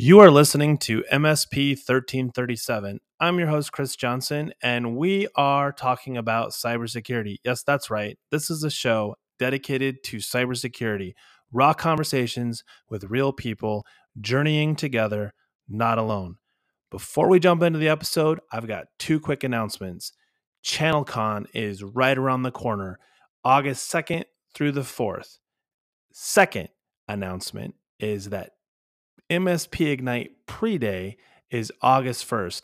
You are listening to MSP 1337. I'm your host, Chris Johnson, and we are talking about cybersecurity. Yes, that's right. This is a show dedicated to cybersecurity, raw conversations with real people, journeying together, not alone. Before we jump into the episode, I've got two quick announcements. ChannelCon is right around the corner, August 2nd through the 4th. Second announcement is that MSP Ignite pre day is August 1st.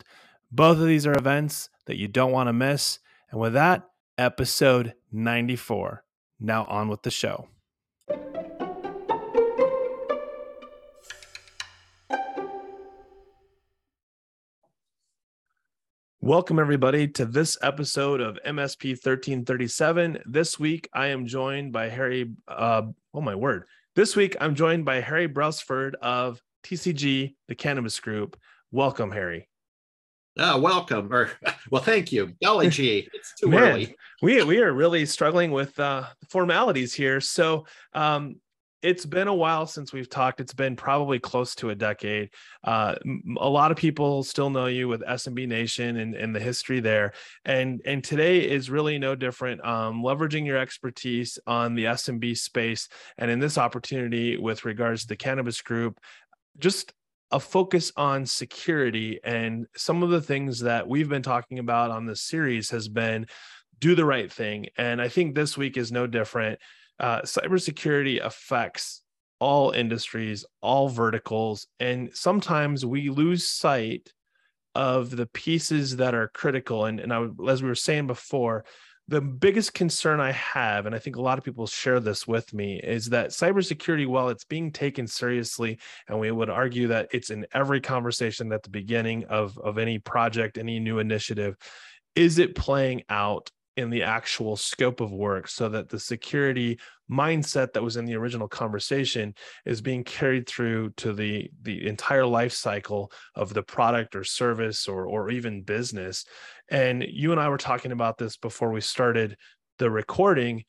Both of these are events that you don't want to miss. And with that, episode 94. Now on with the show. Welcome, everybody, to this episode of MSP 1337. This week, I am joined by Harry. Uh, oh, my word. This week, I'm joined by Harry Brelsford of TCG, the Cannabis Group. Welcome, Harry. Oh, welcome. Or well, thank you. Golly gee, it's too Man, early. we we are really struggling with uh, formalities here. So um, it's been a while since we've talked. It's been probably close to a decade. Uh, a lot of people still know you with SMB Nation and, and the history there. And and today is really no different. Um, leveraging your expertise on the SMB space, and in this opportunity with regards to the cannabis group, just a focus on security. And some of the things that we've been talking about on this series has been do the right thing. And i think this week is no different. Uh, cybersecurity affects all industries all verticals. And sometimes we lose sight of the pieces that are critical. And, and I, as we were saying before the biggest concern I have, and I think a lot of people share this with me, is that cybersecurity, while it's being taken seriously, and we would argue that it's in every conversation at the beginning of, of any project, any new initiative, is it playing out in the actual scope of work so that the security mindset that was in the original conversation is being carried through to the the entire life cycle of the product or service or or even business. And you and I were talking about this before we started the recording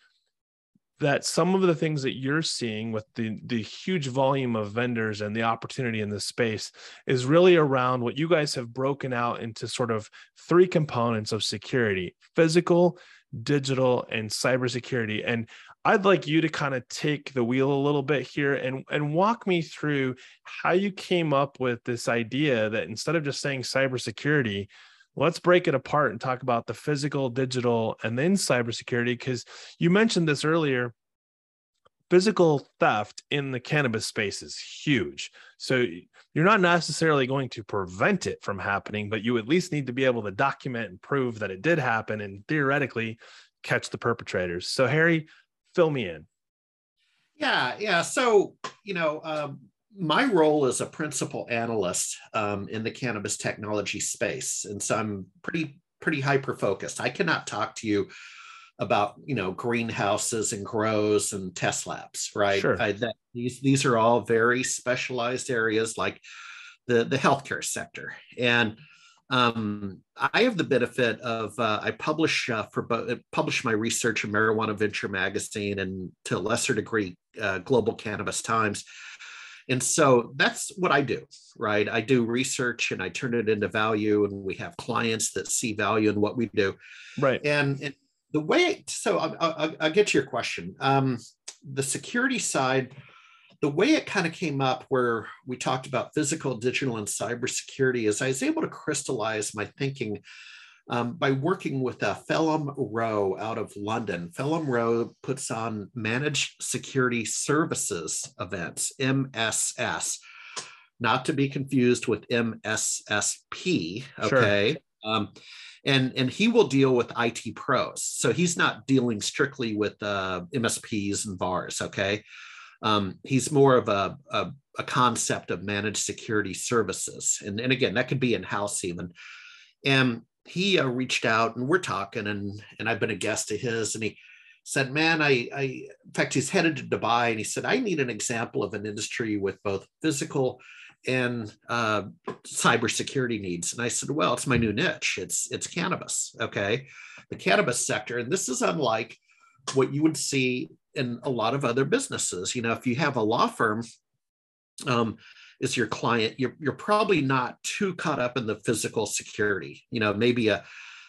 that some of the things that you're seeing with the the huge volume of vendors and the opportunity in this space is really around what you guys have broken out into sort of three components of security physical digital and cybersecurity. And I'd like you to kind of take the wheel a little bit here and and walk me through how you came up with this idea that instead of just saying cybersecurity let's break it apart and talk about the physical, digital, and then cybersecurity. Because you mentioned this earlier physical theft in the cannabis space is huge. So you're not necessarily going to prevent it from happening, but you at least need to be able to document and prove that it did happen and theoretically catch the perpetrators. So, Harry, fill me in. Yeah, yeah. So, you know, um, my role as a principal analyst um, in the cannabis technology space, and so I'm pretty pretty hyper focused. I cannot talk to you about you know greenhouses and grows and test labs, right? Sure. I, that, these these are all very specialized areas like the the healthcare sector, and um, I have the benefit of uh, I publish uh, for both publish my research in Marijuana Venture magazine and to a lesser degree uh, Global Cannabis Times and so that's what I do, right? I do research and I turn it into value, and we have clients that see value in what we do. Right. And, and the way, so I'll, I'll, I'll, get to your question. Um, the security side, the way it kind of came up where we talked about physical, digital, and cybersecurity is I was able to crystallize my thinking um, by working with uh, Phelim Rowe out of London. Phelim Rowe puts on managed security services events, MSS, not to be confused with MSSP. Okay. Sure. Um, and, and he will deal with IT pros. So he's not dealing strictly with uh, MSPs and VARs. Okay. Um, he's more of a, a, a, concept of managed security services. And, and again, that could be in house even. And he uh, reached out and we're talking and and I've been a guest of his and he said, man, I, I, in fact, he's headed to Dubai and he said, I need an example of an industry with both physical and uh, cybersecurity needs. And I said, well, it's my new niche. It's, it's cannabis. Okay. The cannabis sector. And this is unlike what you would see in a lot of other businesses. You know, if you have a law firm, um, is your client, you're, you're probably not too caught up in the physical security. You know, maybe a,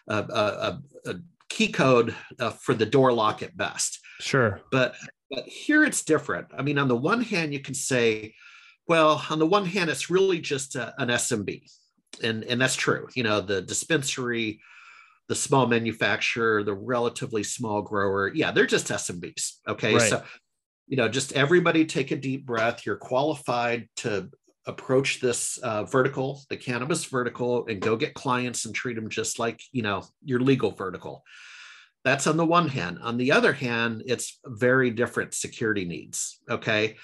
a, a, a key code uh, for the door lock at best. Sure. But but here it's different. I mean, on the one hand, you can say, well, on the one hand, it's really just a, an SMB, and and that's true. You know, the dispensary, the small manufacturer, the relatively small grower, yeah, they're just SMBs. Okay, right. so you know, just everybody take a deep breath. You're qualified to approach this uh, vertical, the cannabis vertical, and go get clients and treat them just like you know your legal vertical. That's on the one hand. On the other hand, it's very different security needs. Okay,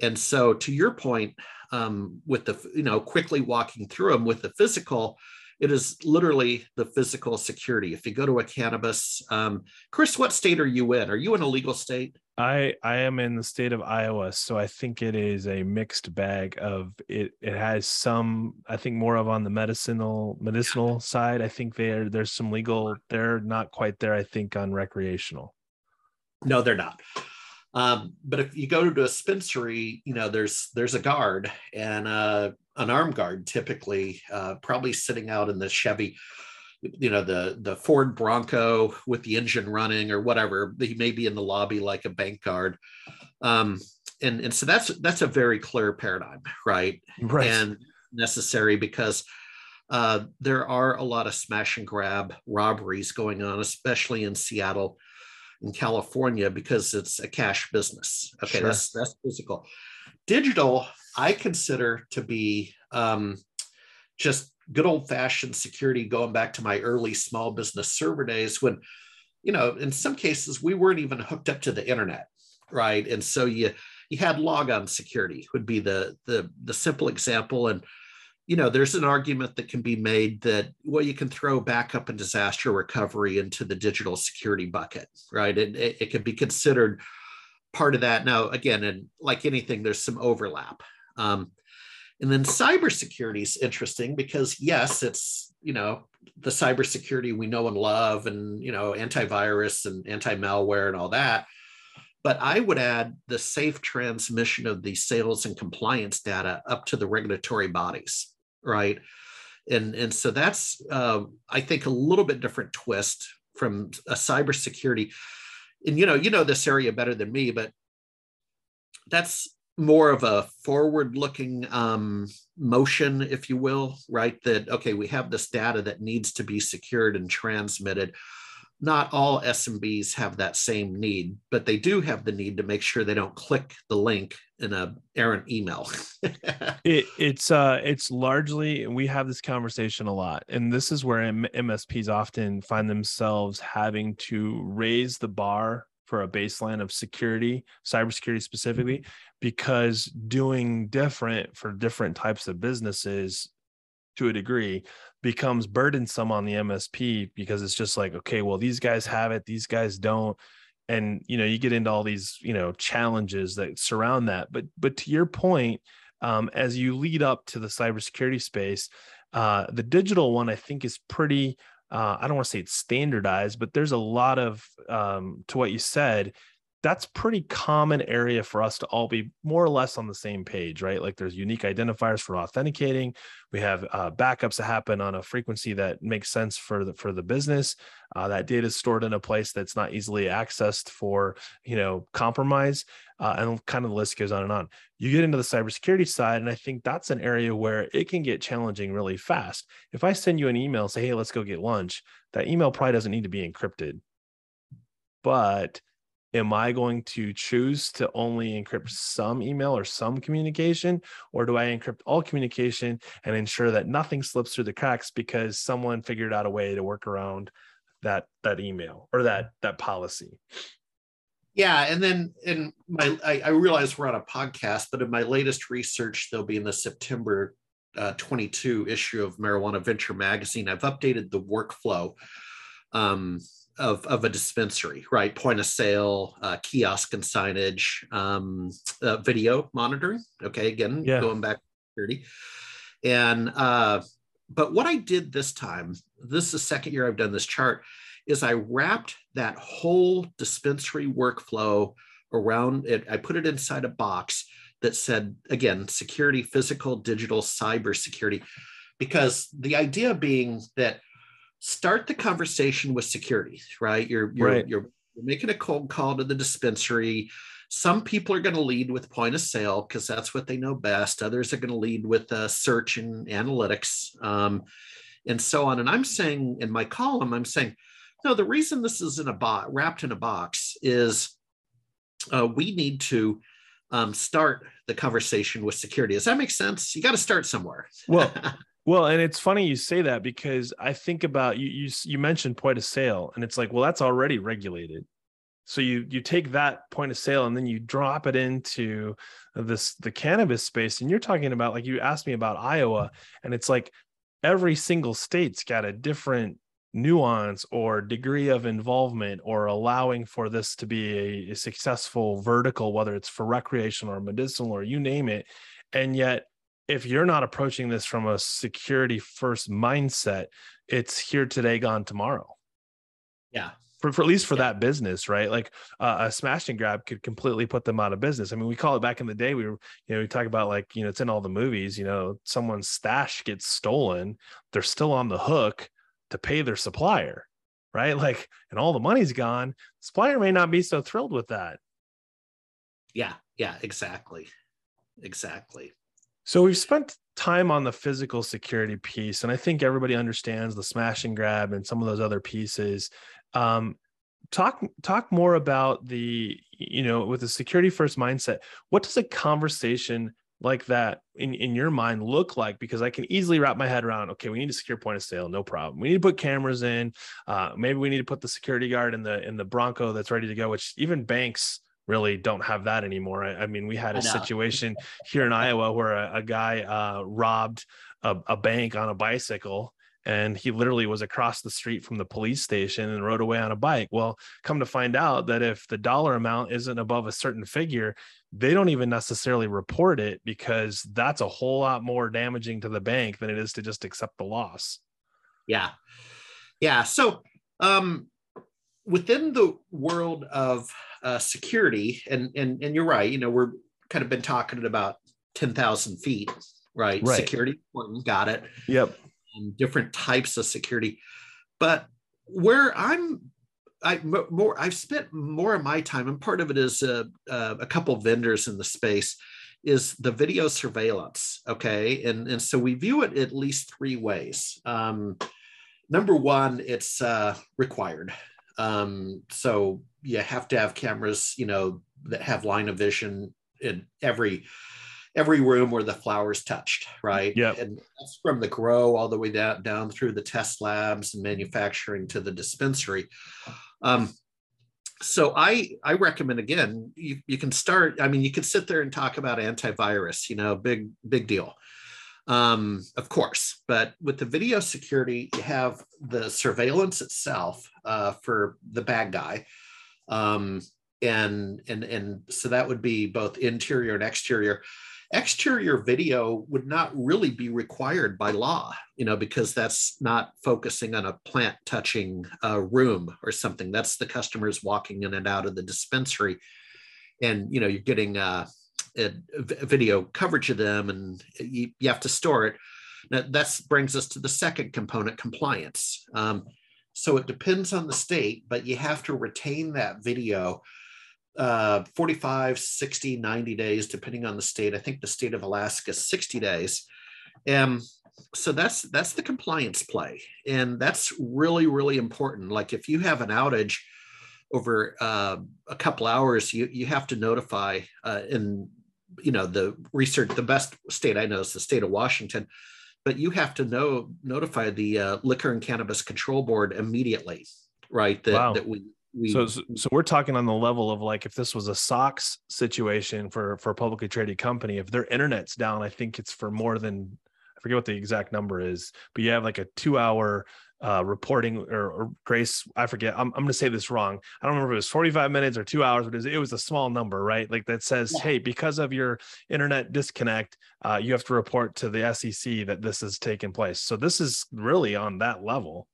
and so to your point, um, with the you know quickly walking through them with the physical, it is literally the physical security. If you go to a cannabis, um, Chris, what state are you in? Are you in a legal state? I I am in the state of Iowa, so I think it is a mixed bag of it. It has some, I think, more of on the medicinal medicinal side. I think there there's some legal. They're not quite there. I think on recreational. No, they're not. Um, but if you go to a dispensary, you know, there's there's a guard and uh, an armed guard, typically, uh, probably sitting out in the Chevy you know the the Ford Bronco with the engine running or whatever. He may be in the lobby like a bank guard, um, and and so that's that's a very clear paradigm, right? Right. And necessary because uh, there are a lot of smash and grab robberies going on, especially in Seattle, in California, because it's a cash business. Okay, sure. that's that's physical. Digital, I consider to be um, just good old fashioned security going back to my early small business server days when you know in some cases we weren't even hooked up to the internet right and so you you had logon security would be the the the simple example and you know there's an argument that can be made that well you can throw backup and disaster recovery into the digital security bucket right? It, it, it can be considered part of that. Now again and like anything there's some overlap. Um, and then cybersecurity is interesting because yes, it's you know the cybersecurity we know and love, and you know antivirus and anti-malware and all that. But I would add the safe transmission of the sales and compliance data up to the regulatory bodies, right? And and so that's uh, I think a little bit different twist from a cybersecurity. And you know you know this area better than me, but that's more of a forward looking um, motion, if you will, right? That, okay, we have this data that needs to be secured and transmitted. Not all SMBs have that same need, but they do have the need to make sure they don't click the link in a errant email. it, it's uh, it's largely we have this conversation a lot, and this is where MSPs often find themselves having to raise the bar for a baseline of security, cybersecurity specifically, because doing different for different types of businesses to a degree becomes burdensome on the MSP because it's just like, okay, well, these guys have it, these guys don't. And you know, you get into all these, you know, challenges that surround that. But but to your point, um, as you lead up to the cybersecurity space, uh, the digital one I think is pretty uh, I don't want to say it's standardized, but there's a lot of um, to what you said. That's pretty common area for us to all be more or less on the same page, right? Like there's unique identifiers for authenticating. We have uh, backups that happen on a frequency that makes sense for the for the business. Uh, that data is stored in a place that's not easily accessed for you know compromise, uh, and kind of the list goes on and on. You get into the cybersecurity side, and I think that's an area where it can get challenging really fast. If I send you an email, say, "Hey, let's go get lunch," that email probably doesn't need to be encrypted, but am I going to choose to only encrypt some email or some communication, or do I encrypt all communication and ensure that nothing slips through the cracks because someone figured out a way to work around that that email or that that policy? Yeah, and then in my, I, I realize we're on a podcast, but in my latest research, they'll be in the September uh, 22 issue of Marijuana Venture magazine. I've updated the workflow um, of, of a dispensary, right? Point of sale, uh, kiosk and signage, um, uh, video monitoring. Okay, again, yeah. going back 30. And uh, but what I did this time, this is the second year I've done this chart, is I wrapped that whole dispensary workflow around it. I put it inside a box that said, again, security, physical, digital, cyber security, because the idea being that start the conversation with security, right? You're, you're, Right. you're, you're making a cold call to the dispensary. Some people are going to lead with point of sale because that's what they know best. Others are going to lead with uh, search and analytics um, and so on. And I'm saying in my column, I'm saying, no, the reason this is in a box, wrapped in a box, is uh, we need to um, start the conversation with security. Does that make sense? You got to start somewhere. Well, Well, and it's funny you say that because I think about you. You you mentioned point of sale, and it's like, well, that's already regulated. So you you take that point of sale and then you drop it into this the cannabis space, and you're talking about like you asked me about Iowa, and it's like every single state's got a different nuance or degree of involvement or allowing for this to be a, a successful vertical, whether it's for recreational or medicinal or you name it, and yet if you're not approaching this from a security first mindset, it's here today, gone tomorrow. yeah. For, for at least for Yeah. that business, right? Like uh, a smash and grab could completely put them out of business. I mean, we call it back in the day. We were, you know, we talk about like, you know, it's in all the movies. You know, someone's stash gets stolen, they're still on the hook to pay their supplier, right? Like, and all the money's gone. Supplier may not be so thrilled with that. Yeah. Yeah. Exactly. Exactly. So we've spent time on the physical security piece, and I think everybody understands the smash and grab and some of those other pieces. Um, talk talk more about the you know with the security first mindset. What does a conversation like that in, in your mind look like? Because I can easily wrap my head around. Okay, we need a secure point of sale, no problem. We need to put cameras in. Uh, maybe we need to put the security guard in the in the Bronco that's ready to go. Which even banks really don't have that anymore. I, I mean, we had a situation here in Iowa where a, a guy uh, robbed a, a bank on a bicycle and he literally was across the street from the police station and rode away on a bike. Well, come to find out that if the dollar amount isn't above a certain figure, they don't even necessarily report it because that's a whole lot more damaging to the bank than it is to just accept the loss. Yeah. Yeah. So, um, within the world of uh, security, and, and, and you're right, you know, we're kind of been talking about 10,000 feet, right? Right. Security, important, got it. Yep. and different types of security. But where I'm, I more I've spent more of my time, and part of it is uh, uh, a couple vendors in the space, is the video surveillance. Okay, and and so we view it at least three ways. Um, number one, it's uh, required. Um, so you have to have cameras, you know, that have line of vision in every every room where the flowers touched, right? Yeah. And that's from the grow all the way down down through the test labs and manufacturing to the dispensary. Um, so I I recommend again, you, you can start. I mean, you can sit there and talk about antivirus, you know, big big deal. Um, of course, but with the video security, you have the surveillance itself uh, for the bad guy. Um, and and and so that would be both interior and exterior. Exterior video would not really be required by law you know because that's not focusing on a plant touching uh, room or something. That's the customers walking in and out of the dispensary. And you know you're getting uh, a, video coverage of them and you, you have to store it. Now that brings us to the second component compliance. Um, so it depends on the state but you have to retain that video uh, 45, 60, 90 days, depending on the state. I think the state of Alaska, 60 days. And so that's that's the compliance play. And that's really, really important. Like if you have an outage over uh, a couple hours, you, you have to notify uh, in you know the research, the best state I know is the state of Washington, but you have to know notify the uh, liquor and cannabis control board immediately, right? That, Wow. that we we So, so we're talking on the level of like if this was a SOX situation for for a publicly traded company, if their internet's down, I think it's for more than I forget what the exact number is, but you have like a two hour uh, reporting or, or grace. I forget. I'm, I'm going to say this wrong. I don't remember if it was 45 minutes or two hours, but it was, it was a small number, right? Like that says, Yeah. hey, because of your internet disconnect, uh, you have to report to the SEC that this has taken place. So this is really on that level.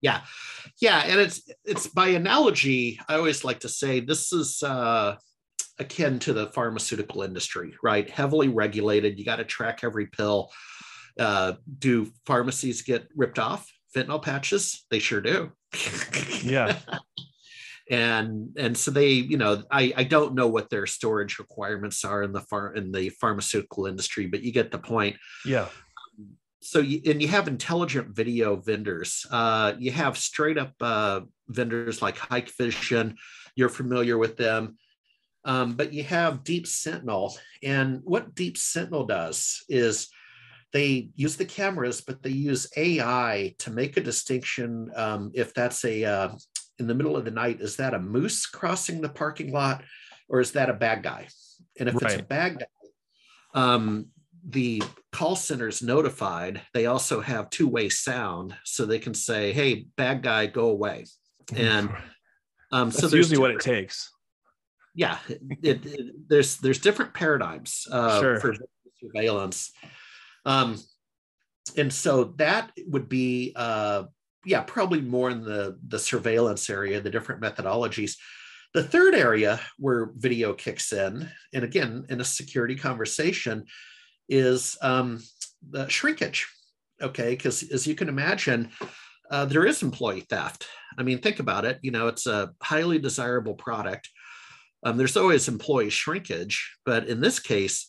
yeah yeah and it's it's by analogy i always like to say this is uh akin to the pharmaceutical industry, right? Heavily regulated. You got to track every pill. Uh, do pharmacies get ripped off? Fentanyl patches? They sure do. yeah. and and so they, you know, I I don't know what their storage requirements are in the far in the pharmaceutical industry, but you get the point. Yeah so you, and you have intelligent video vendors uh, you have straight up uh, vendors like Hikvision you're familiar with them um, but you have deep sentinel and what deep sentinel does is they use the cameras but they use ai to make a distinction um, if that's a uh, in the middle of the night is that a moose crossing the parking lot or is that a bad guy and if right. it's a bad guy um, the call center's notified, they also have two way sound so they can say, hey, bad guy, go away. And um, so that's usually what it takes. Yeah, it, it, there's there's different paradigms uh, sure. for surveillance, um, and so that would be uh, yeah probably more in the the surveillance area, the different methodologies. The third area where video kicks in, and again in a security conversation, is um, the shrinkage. Okay, because as you can imagine, uh, there is employee theft. I mean, think about it. You know, it's a highly desirable product. Um, there's always employee shrinkage, but in this case,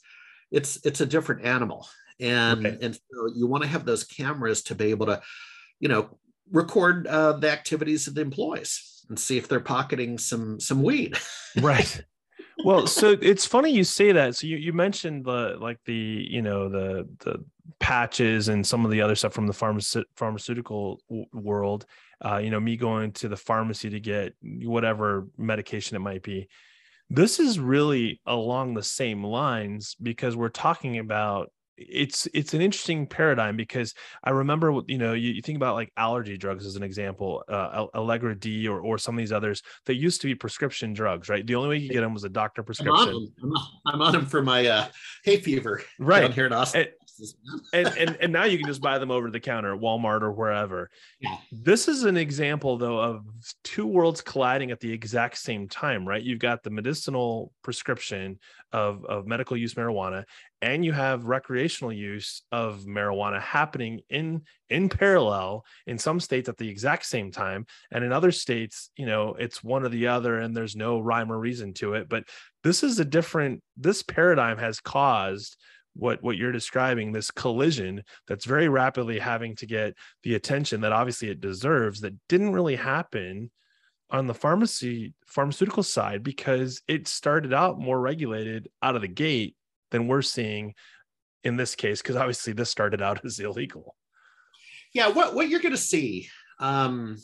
it's it's a different animal, and okay. and so you want to have those cameras to be able to, you know, record uh, the activities of the employees and see if they're pocketing some some weed. right well, so it's funny you say that. So you, you mentioned the like the you know the the patches and some of the other stuff from the pharmace- pharmaceutical w- world. Uh, you know, me going to the pharmacy to get whatever medication it might be. This is really along the same lines because we're talking about it's it's an interesting paradigm because I remember you know you, you think about like allergy drugs as an example, uh, Allegra D or or some of these others that used to be prescription drugs, right? The only way you get them was a doctor prescription. I'm on them, I'm on, I'm on them for my uh, hay fever right down here in Austin. And, and, and and now you can just buy them over the counter at Walmart or wherever. Yeah. This is an example though of two worlds colliding at the exact same time, right? You've got the medicinal prescription of of medical use marijuana, and you have recreational use of marijuana happening in in parallel in some states at the exact same time and in other states you know it's one or the other and there's no rhyme or reason to it but this is a different this paradigm has caused what what you're describing this collision that's very rapidly having to get the attention that obviously it deserves that didn't really happen on the pharmacy pharmaceutical side because it started out more regulated out of the gate than we're seeing in this case because obviously this started out as illegal. Yeah what, what you're going to see um,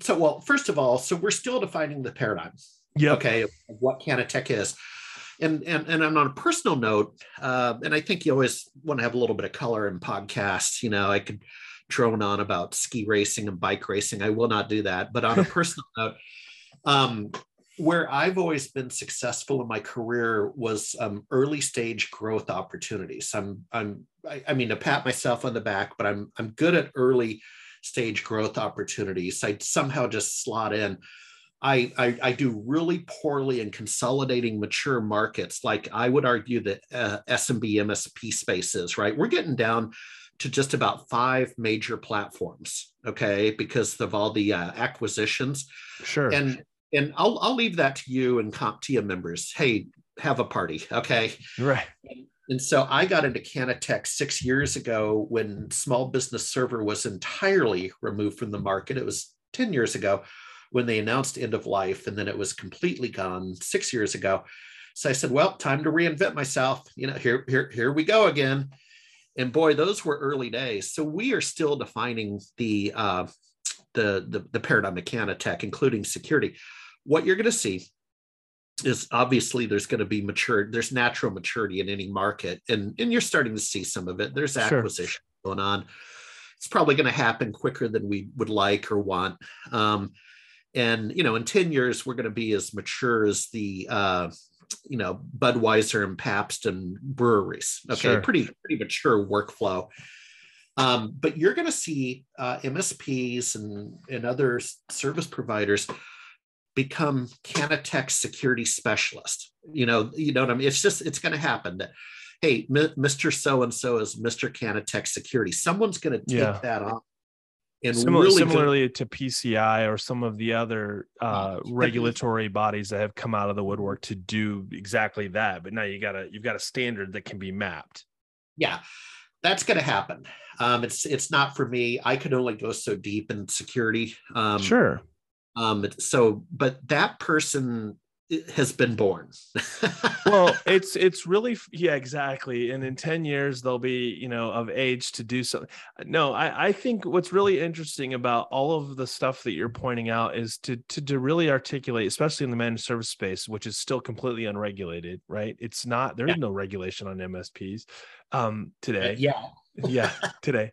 so well first of all so we're still defining the paradigm yeah okay what canatech is and and and on a personal note uh, and i think you always want to have a little bit of color in podcasts you know i could drone on about ski racing and bike racing i will not do that but on a personal note um, where I've always been successful in my career was um, early stage growth opportunities. I'm, I'm, I, I, mean, to pat myself on the back, but I'm, I'm good at early stage growth opportunities. I somehow just slot in. I, I, I do really poorly in consolidating mature markets. Like I would argue that uh, SMB MSP spaces, right? We're getting down to just about five major platforms, okay, because of all the uh, acquisitions. Sure. And and I'll I'll leave that to you and CompTIA members. Hey, have a party, okay? Right. And so I got into Canatech six years ago when small business server was entirely removed from the market. It was 10 years ago when they announced end of life, and then it was completely gone six years ago. So I said, well, time to reinvent myself. You know, here, here, here we go again. And boy, those were early days. So we are still defining the uh, the, the, the paradigm of Canatech, including security what you're going to see is obviously there's going to be mature there's natural maturity in any market and and you're starting to see some of it there's acquisition sure. going on it's probably going to happen quicker than we would like or want um, and you know in 10 years we're going to be as mature as the uh, you know budweiser and pabst and breweries okay sure. pretty pretty mature workflow um, but you're going to see uh, msps and and other service providers become Canatech security specialist. You know, you know what I mean? It's just, it's going to happen that, hey, Mr. So-and-so is Mr. Canatech security. Someone's going to take Yeah. that on. And Similar, really similarly to PCI or some of the other uh, regulatory bodies that have come out of the woodwork to do exactly that. But now you got a you've got a standard that can be mapped. yeah that's going to happen um it's it's not for me i could only go so deep in security um sure. um so but that person has been born. Well it's it's really yeah exactly and in 10 years they'll be you know of age to do something no i i think what's really interesting about all of the stuff that you're pointing out is to to, to really articulate especially in the managed service space which is still completely unregulated right? It's not there is Yeah. no regulation on msps um today. yeah. Yeah today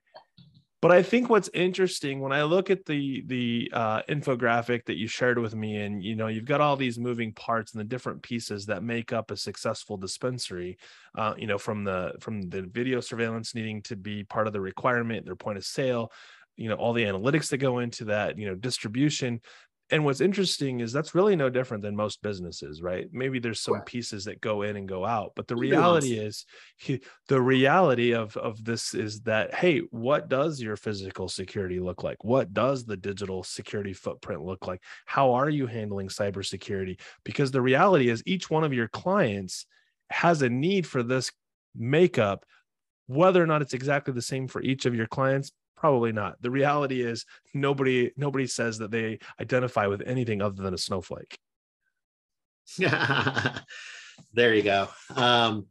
but i think what's interesting when i look at the the uh, infographic that you shared with me and you know you've got all these moving parts and the different pieces that make up a successful dispensary uh, you know from the from the video surveillance needing to be part of the requirement their point of sale you know all the analytics that go into that you know distribution and what's interesting is that's really no different than most businesses right? Maybe there's some pieces that go in and go out but the reality is he- the reality of of this is that hey what does your physical security look like? What does the digital security footprint look like? How are you handling cybersecurity? Because the reality is each one of your clients has a need for this makeup whether or not it's exactly the same for each of your clients probably not. The reality is nobody nobody says that they identify with anything other than a snowflake. There you go. Um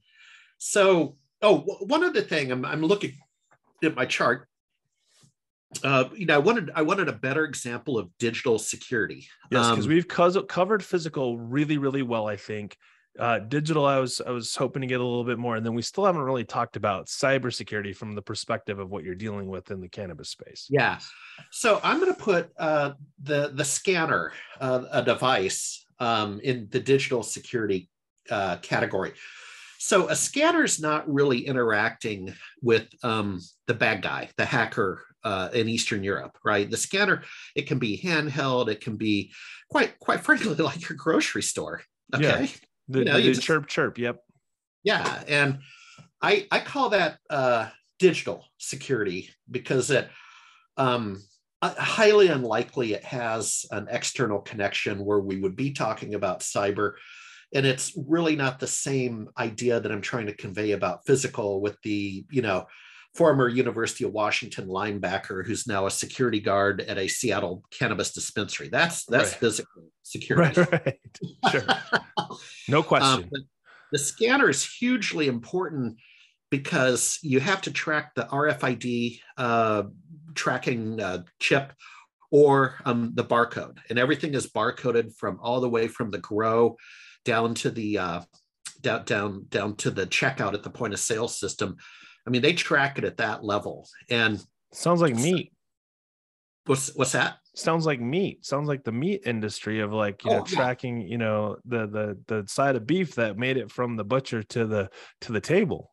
so oh one other thing i'm, I'm looking at my chart. Uh you know i wanted i wanted a better example of digital security. Yes, because Um, we've cos- covered physical really, really well. I think uh, digital. I was I was hoping to get a little bit more, and then we still haven't really talked about cybersecurity from the perspective of what you're dealing with in the cannabis space. Yeah. So I'm going to put uh, the the scanner, uh, a device, um, in the digital security uh, category. So a scanner is not really interacting with um, the bad guy, the hacker uh, in Eastern Europe, right? The scanner it can be handheld, it can be quite quite frankly like your grocery store. Okay. The, You know, the- the just- chirp chirp. Yep. Yeah, and I I call that uh, digital security because it um, uh, highly unlikely it has an external connection where we would be talking about cyber, and it's really not the same idea that I'm trying to convey about physical with the you know former University of Washington linebacker who's now a security guard at a Seattle cannabis dispensary. That's that's Right. physical security. Right. Right. Sure. No Um, question. but the scanner is hugely important because you have to track the RFID uh, tracking uh, chip or um, the barcode, and everything is barcoded from all the way from the grow down to the uh, down down down to the checkout at the point of sale system. I mean, they track it at that level. And Sounds like meat. what's what's that? Sounds like meat. Sounds like the meat industry of like you know Oh, yeah. tracking you know the the the side of beef that made it from the butcher to the to the table.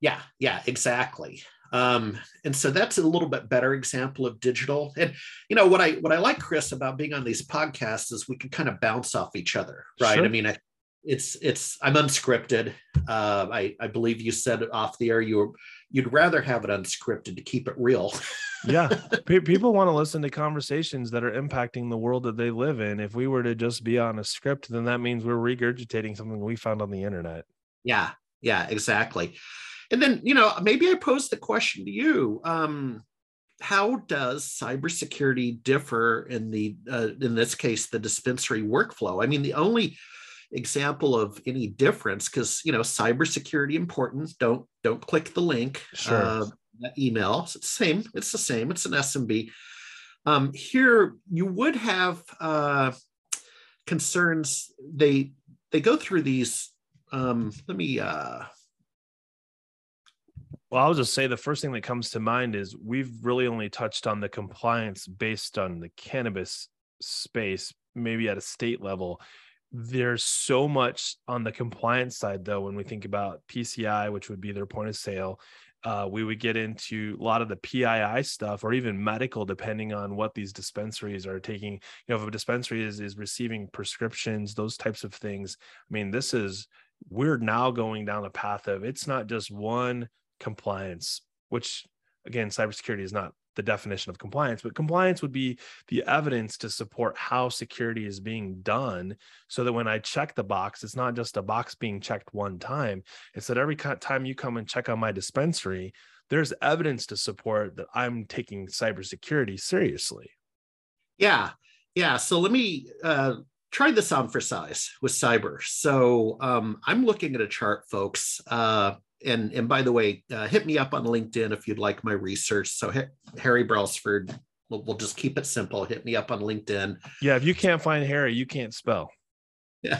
Yeah, yeah, exactly. Um, and so that's a little bit better example of digital. And you know what I what I like, Chris, about being on these podcasts is we can kind of bounce off each other, right? Sure. I mean, I, it's it's I'm unscripted. Uh, I I believe you said it off the air. You were, you'd rather have it unscripted to keep it real. yeah Pe- people want to listen to conversations that are impacting the world that they live in if we were to just be on a script then that means we're regurgitating something we found on the internet Yeah, yeah, exactly. And then, you know, maybe I pose the question to you. Um, how does cybersecurity differ in the, uh, in this case, the dispensary workflow? I mean, the only example of any difference, because you know, cybersecurity important. Don't don't click the link. Sure. Uh, email. It's the same. It's the same. It's an SMB. Um, here, you would have uh, concerns. They they go through these um let me uh well i'll just say the first thing that comes to mind is we've really only touched on the compliance based on the cannabis space maybe at a state level there's so much on the compliance side though when we think about pci which would be their point of sale uh, we would get into a lot of the PII stuff or even medical, depending on what these dispensaries are taking. You know, if a dispensary is, is receiving prescriptions, those types of things. I mean, this is, we're now going down the path of it's not just one compliance, which again, cybersecurity is not the definition of compliance, but compliance would be the evidence to support how security is being done so that when I check the box, it's not just a box being checked one time. It's that every time you come and check on my dispensary, there's evidence to support that I'm taking cybersecurity seriously. Yeah. Yeah. So let me uh, try this on for size with cyber. So um, I'm looking at a chart, folks. Uh, and and by the way, uh, hit me up on LinkedIn if you'd like my research. So Harry Brelsford, we'll, we'll just keep it simple. Hit me up on LinkedIn. Yeah, if you can't find Harry, you can't spell.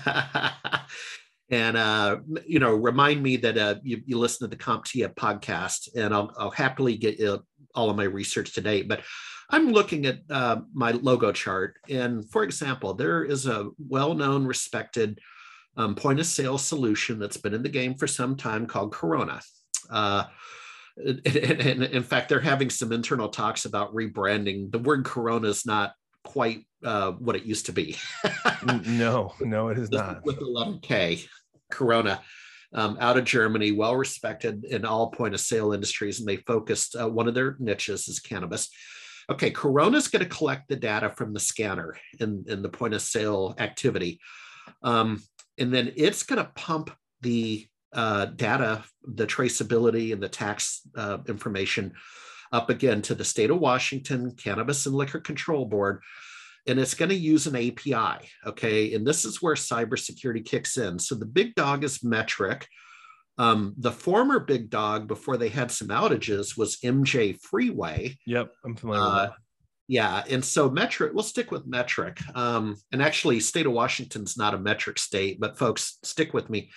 and uh, you know, remind me that uh, you, you listen to the CompTIA podcast, and I'll, I'll happily get you all of my research today. But I'm looking at uh, my logo chart, and for example, there is a well-known, respected um, point of sale solution that's been in the game for some time called Korona. Uh, and, and, in fact, they're having some internal talks about rebranding. The word Corona is not quite uh, what it used to be. no, no, it is not. With the letter K, Korona. Um, out of Germany, well respected in all point of sale industries, and they focused uh, one of their niches is cannabis. Okay, Korona is going to collect the data from the scanner in, in the point of sale activity. Um, and then it's going to pump the uh, data, the traceability, and the tax uh, information up again to the state of Washington Cannabis and Liquor Control Board. And it's going to use an API. Okay. And this is where cybersecurity kicks in. So the big dog is Metrc. Um, the former big dog before they had some outages was MJ Freeway. Yep. I'm familiar uh, yeah, and so Metrc we'll stick with Metrc Um, and actually, state of Washington's not a metric state, but folks, stick with me.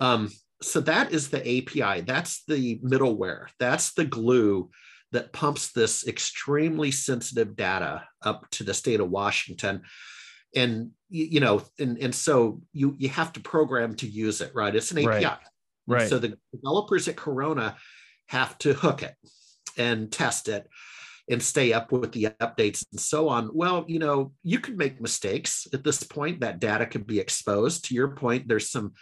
Um, so that is the API. That's the middleware. That's the glue that pumps this extremely sensitive data up to the state of Washington. And you know, and, and so you you have to program to use it, right? It's an API. Right. right. So the developers at Korona have to hook it and test it and stay up with the updates and so on. Well, you know, you can make mistakes at this point. That data could be exposed. To your point, there's some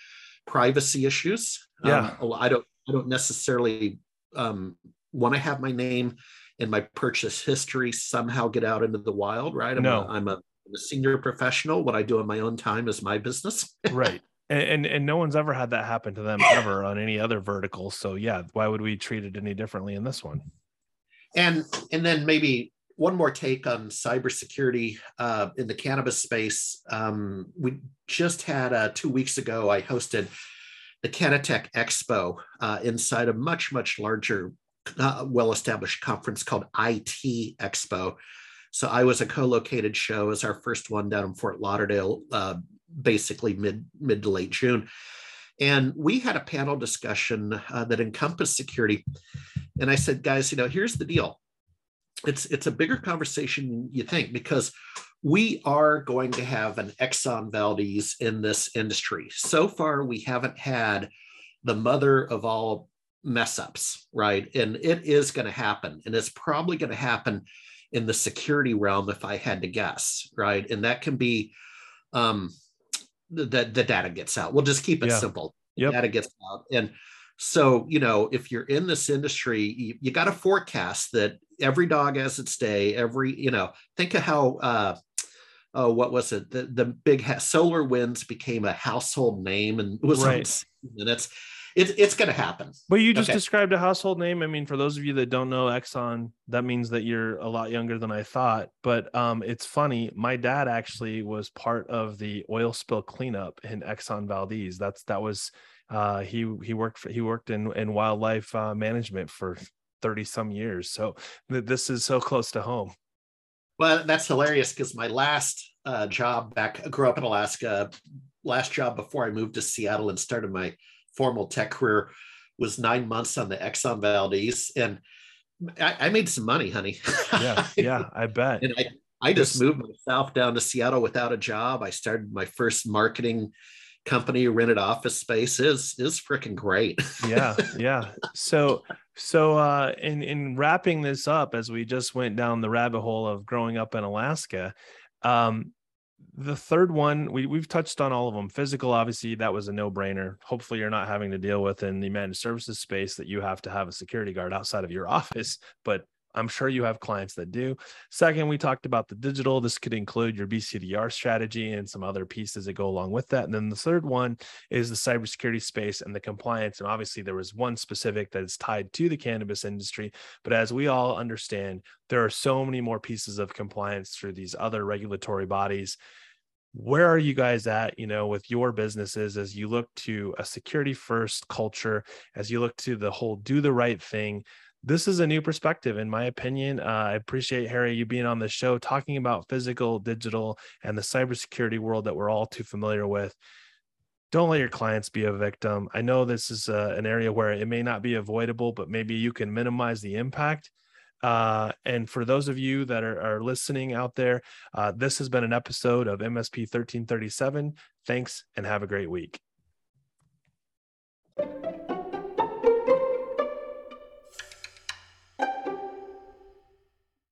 privacy issues. Yeah, um, I don't. I don't necessarily um, want to have my name and my purchase history somehow get out into the wild, right? I'm no. a, I'm a, I'm a senior professional. What I do in my own time is my business. right. And, and, and no one's ever had that happen to them ever on any other vertical. So yeah, why would we treat it any differently in this one? And and then maybe one more take on cybersecurity uh, in the cannabis space. Um, we just had uh, two weeks ago. I hosted the Cannatech Expo uh, inside a much much larger, uh, well-established conference called IT Expo. So I was a co-located show as our first one down in Fort Lauderdale, uh, basically mid mid to late June. And we had a panel discussion uh, that encompassed security. And I said, guys, you know, here's the deal. It's it's a bigger conversation you think because we are going to have an Exxon Valdez in this industry. So far, we haven't had the mother of all mess ups, right? And it is going to happen. And it's probably going to happen in the security realm, if I had to guess, right? And that can be um, the, the data gets out. We'll just keep it yeah. simple. Yep. Data gets out. And so, you know, if you're in this industry, you, you got to forecast that every dog has its day. Every, you know, think of how, uh, oh, what was it? The, the big ha- SolarWinds became a household name and was right. and it's, it's it's going to happen. But you just okay. described a household name. I mean, for those of you that don't know Exxon, that means that you're a lot younger than I thought. But um, it's funny. My dad actually was part of the oil spill cleanup in Exxon Valdez. That's that was uh, he he worked for, he worked in in wildlife uh, management for thirty some years. So th- this is so close to home. Well, that's hilarious because my last uh, job back, I grew up in Alaska. Last job before I moved to Seattle and started my formal tech career was nine months on the Exxon Valdez, and I, I made some money, honey. yeah, yeah, I bet. and I, I just moved myself down to Seattle without a job. I started my first marketing company rented office space is is freaking great. yeah, yeah. So so uh in in wrapping this up as we just went down the rabbit hole of growing up in Alaska, um the third one we, we've touched on all of them physical obviously that was a no-brainer hopefully you're not having to deal with in the managed services space that you have to have a security guard outside of your office but I'm sure you have clients that do. Second, we talked about the digital. This could include your BCDR strategy and some other pieces that go along with that. And then the third one is the cybersecurity space and the compliance. And obviously, there was one specific that is tied to the cannabis industry. But as we all understand, there are so many more pieces of compliance through these other regulatory bodies where are you guys at you know with your businesses as you look to a security first culture as you look to the whole do the right thing this is a new perspective in my opinion uh, i appreciate harry you being on the show talking about physical digital and the cybersecurity world that we're all too familiar with. Don't let your clients be a victim. I know this is uh, an area where it may not be avoidable but maybe you can minimize the impact. Uh, and for those of you that are, are listening out there uh, this has been an episode of msp 1337 thanks and have a great week